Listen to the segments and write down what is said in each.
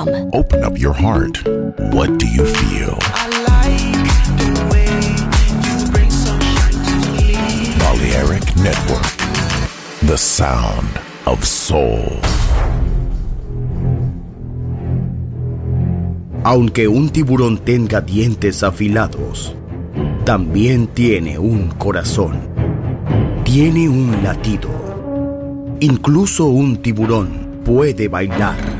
Open up your heart. What do you feel? I like the way you bring sunshine to me. Balearic Network. The sound of soul. Aunque un tiburón tenga dientes afilados, también tiene un corazón. Tiene un latido. Incluso un tiburón puede bailar.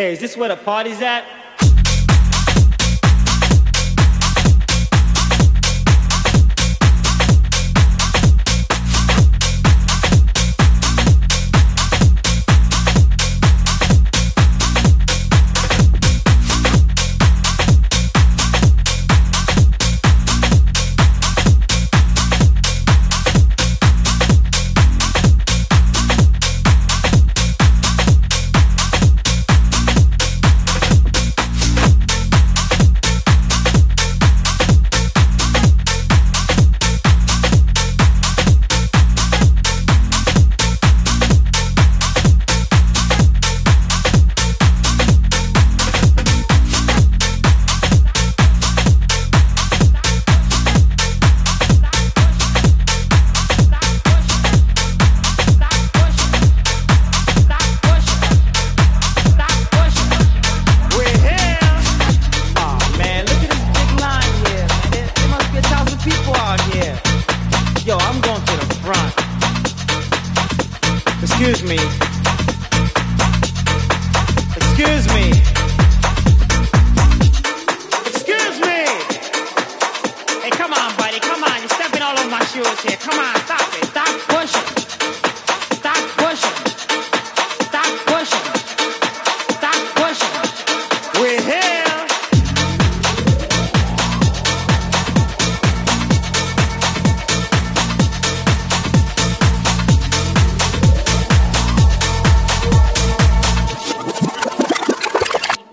Hey, is this where the party's at?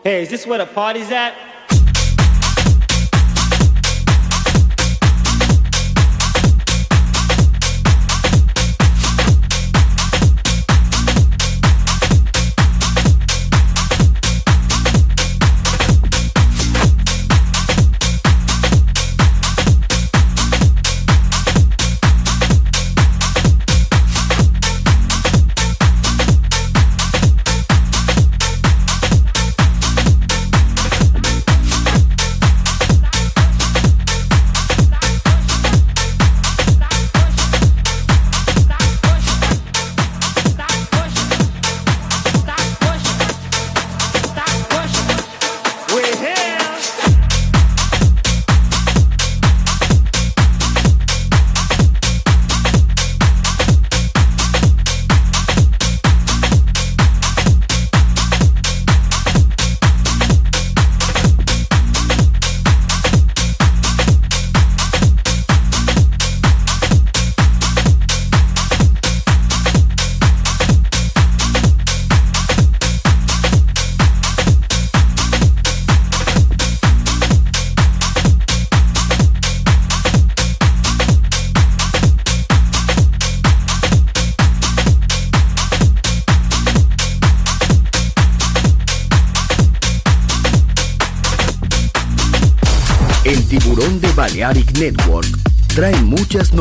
Hey, is this where the party's at?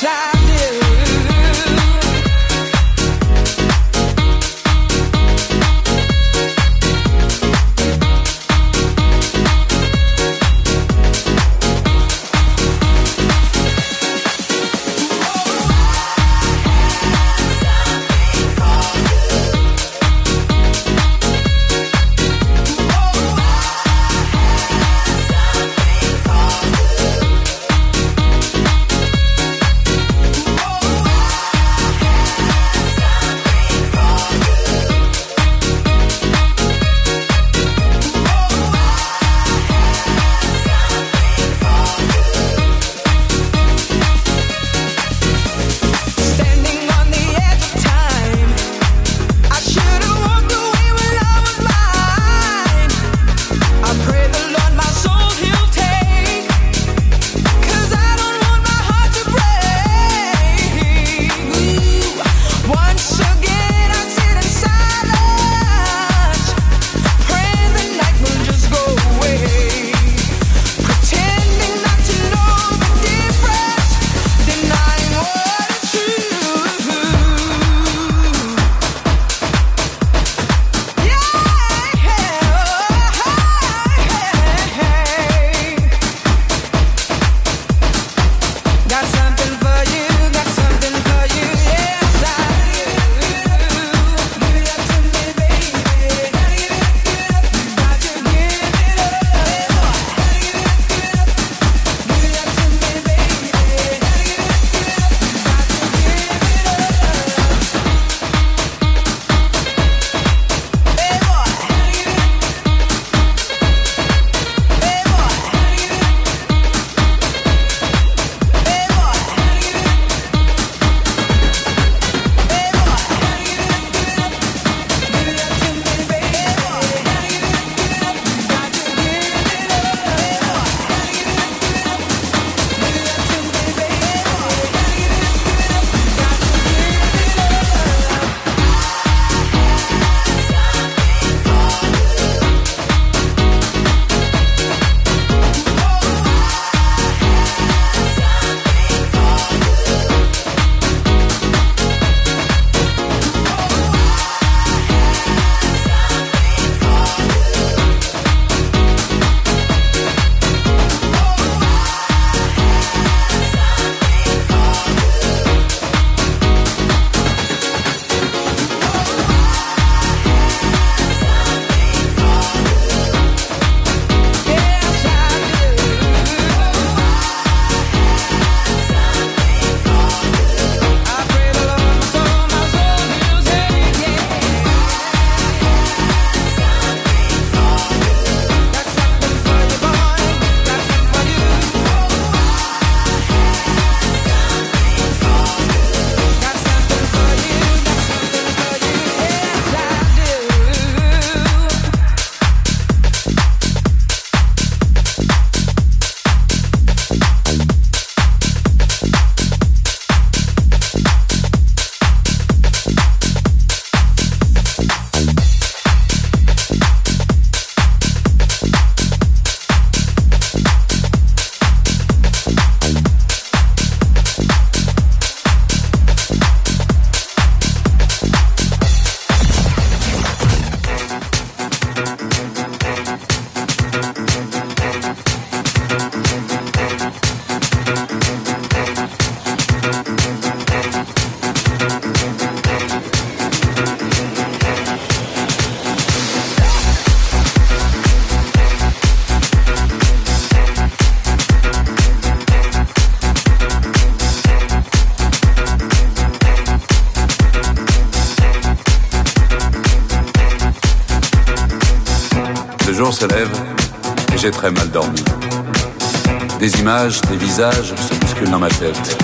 side des visages se bousculent dans ma tête.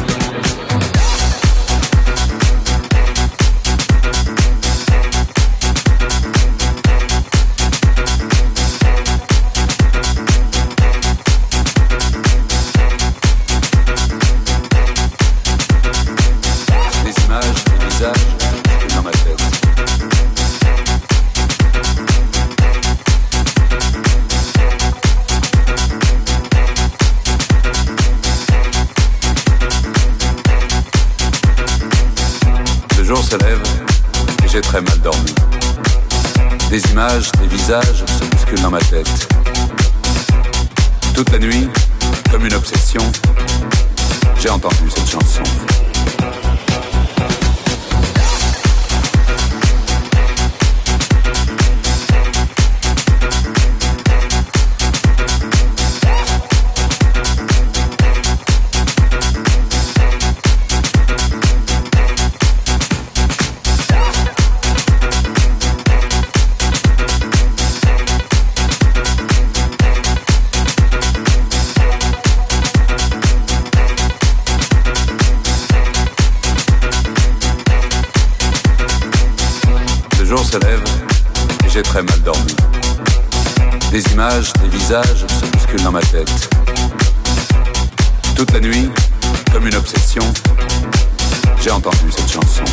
visage se bouscule dans ma tête. J'ai très mal dormi. Des images, des visages se bousculent dans ma tête. Toute la nuit, comme une obsession, j'ai entendu cette chanson.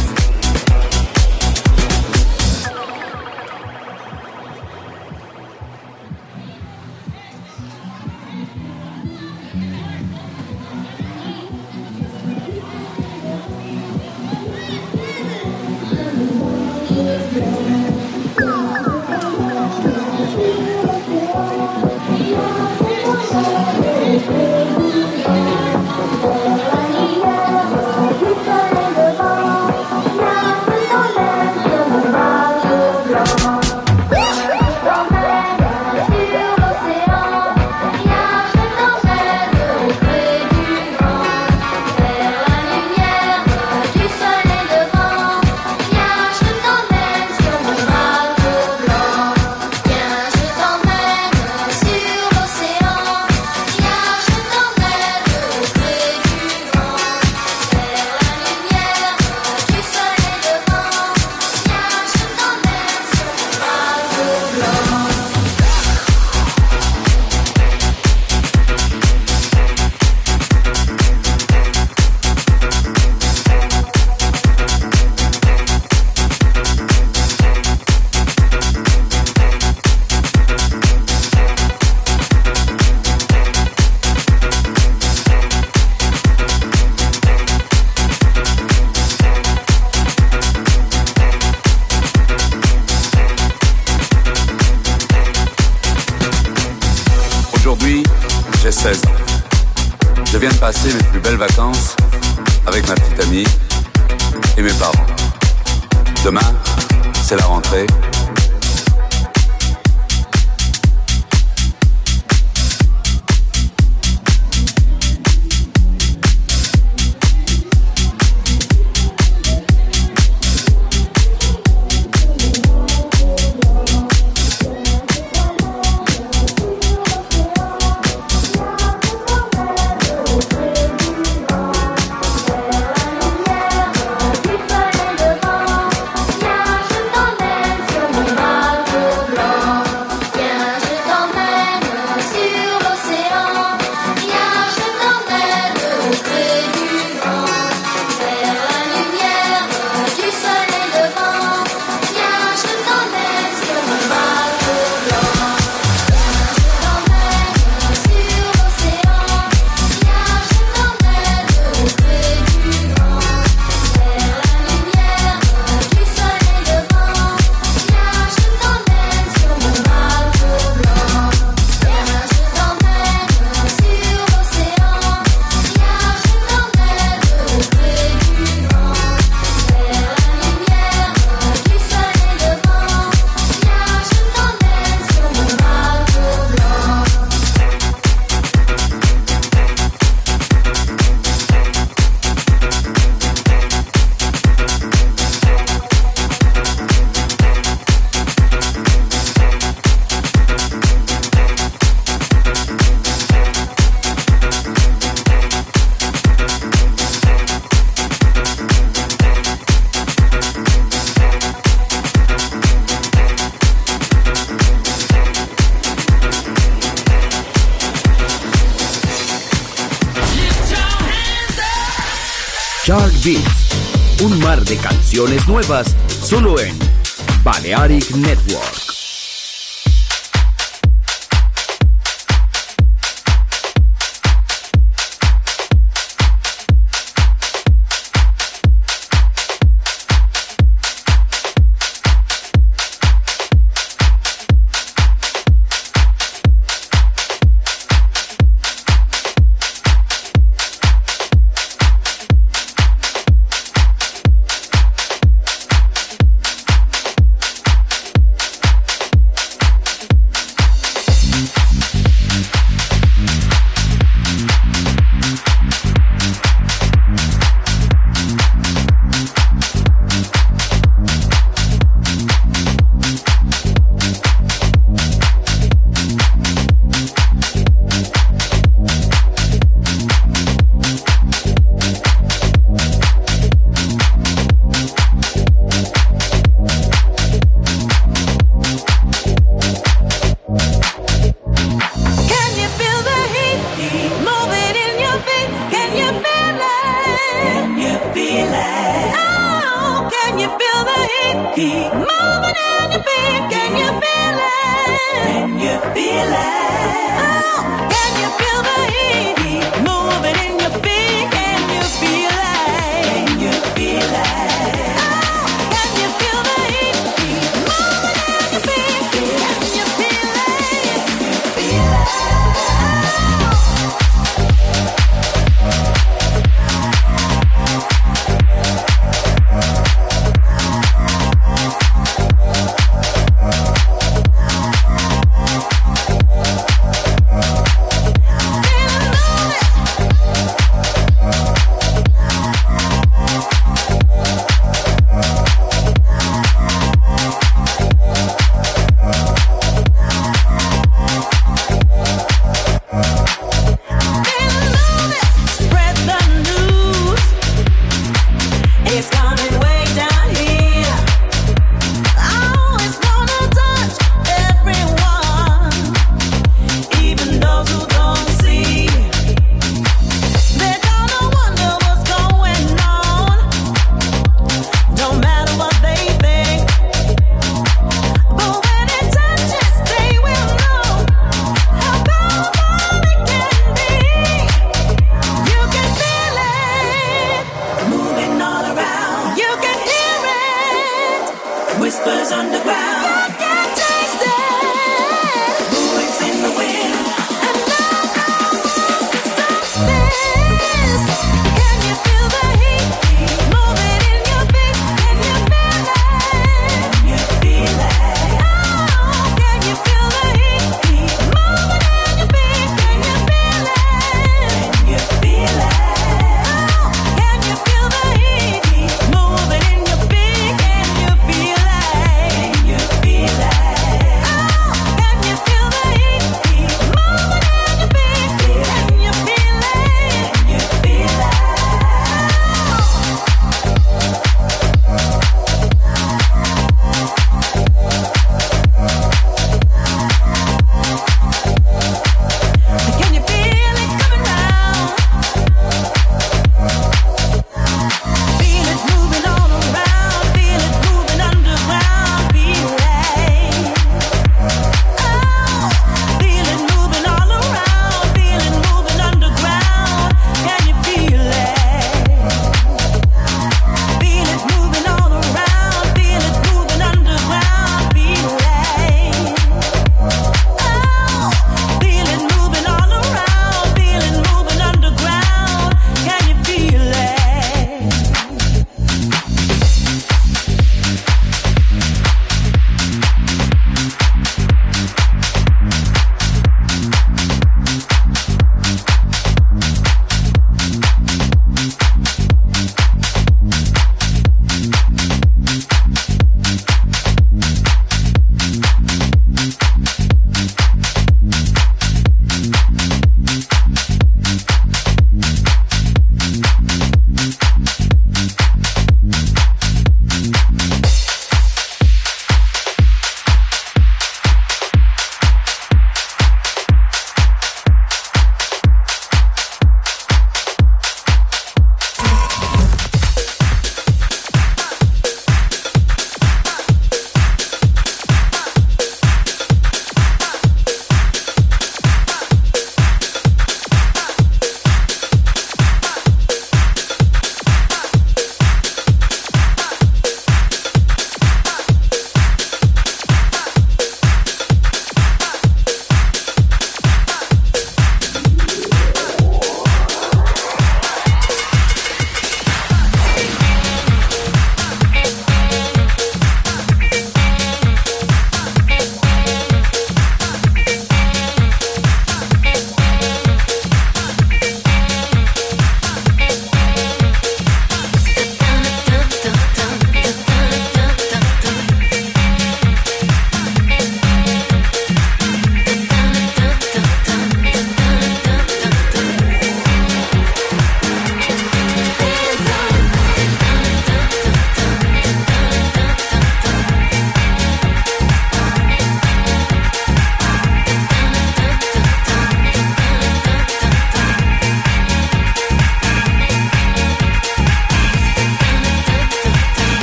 16 ans. Je viens de passer mes plus belles vacances avec ma petite amie et mes parents. Demain, c'est la rentrée. Canciones nuevas solo en Balearic Network.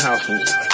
House music.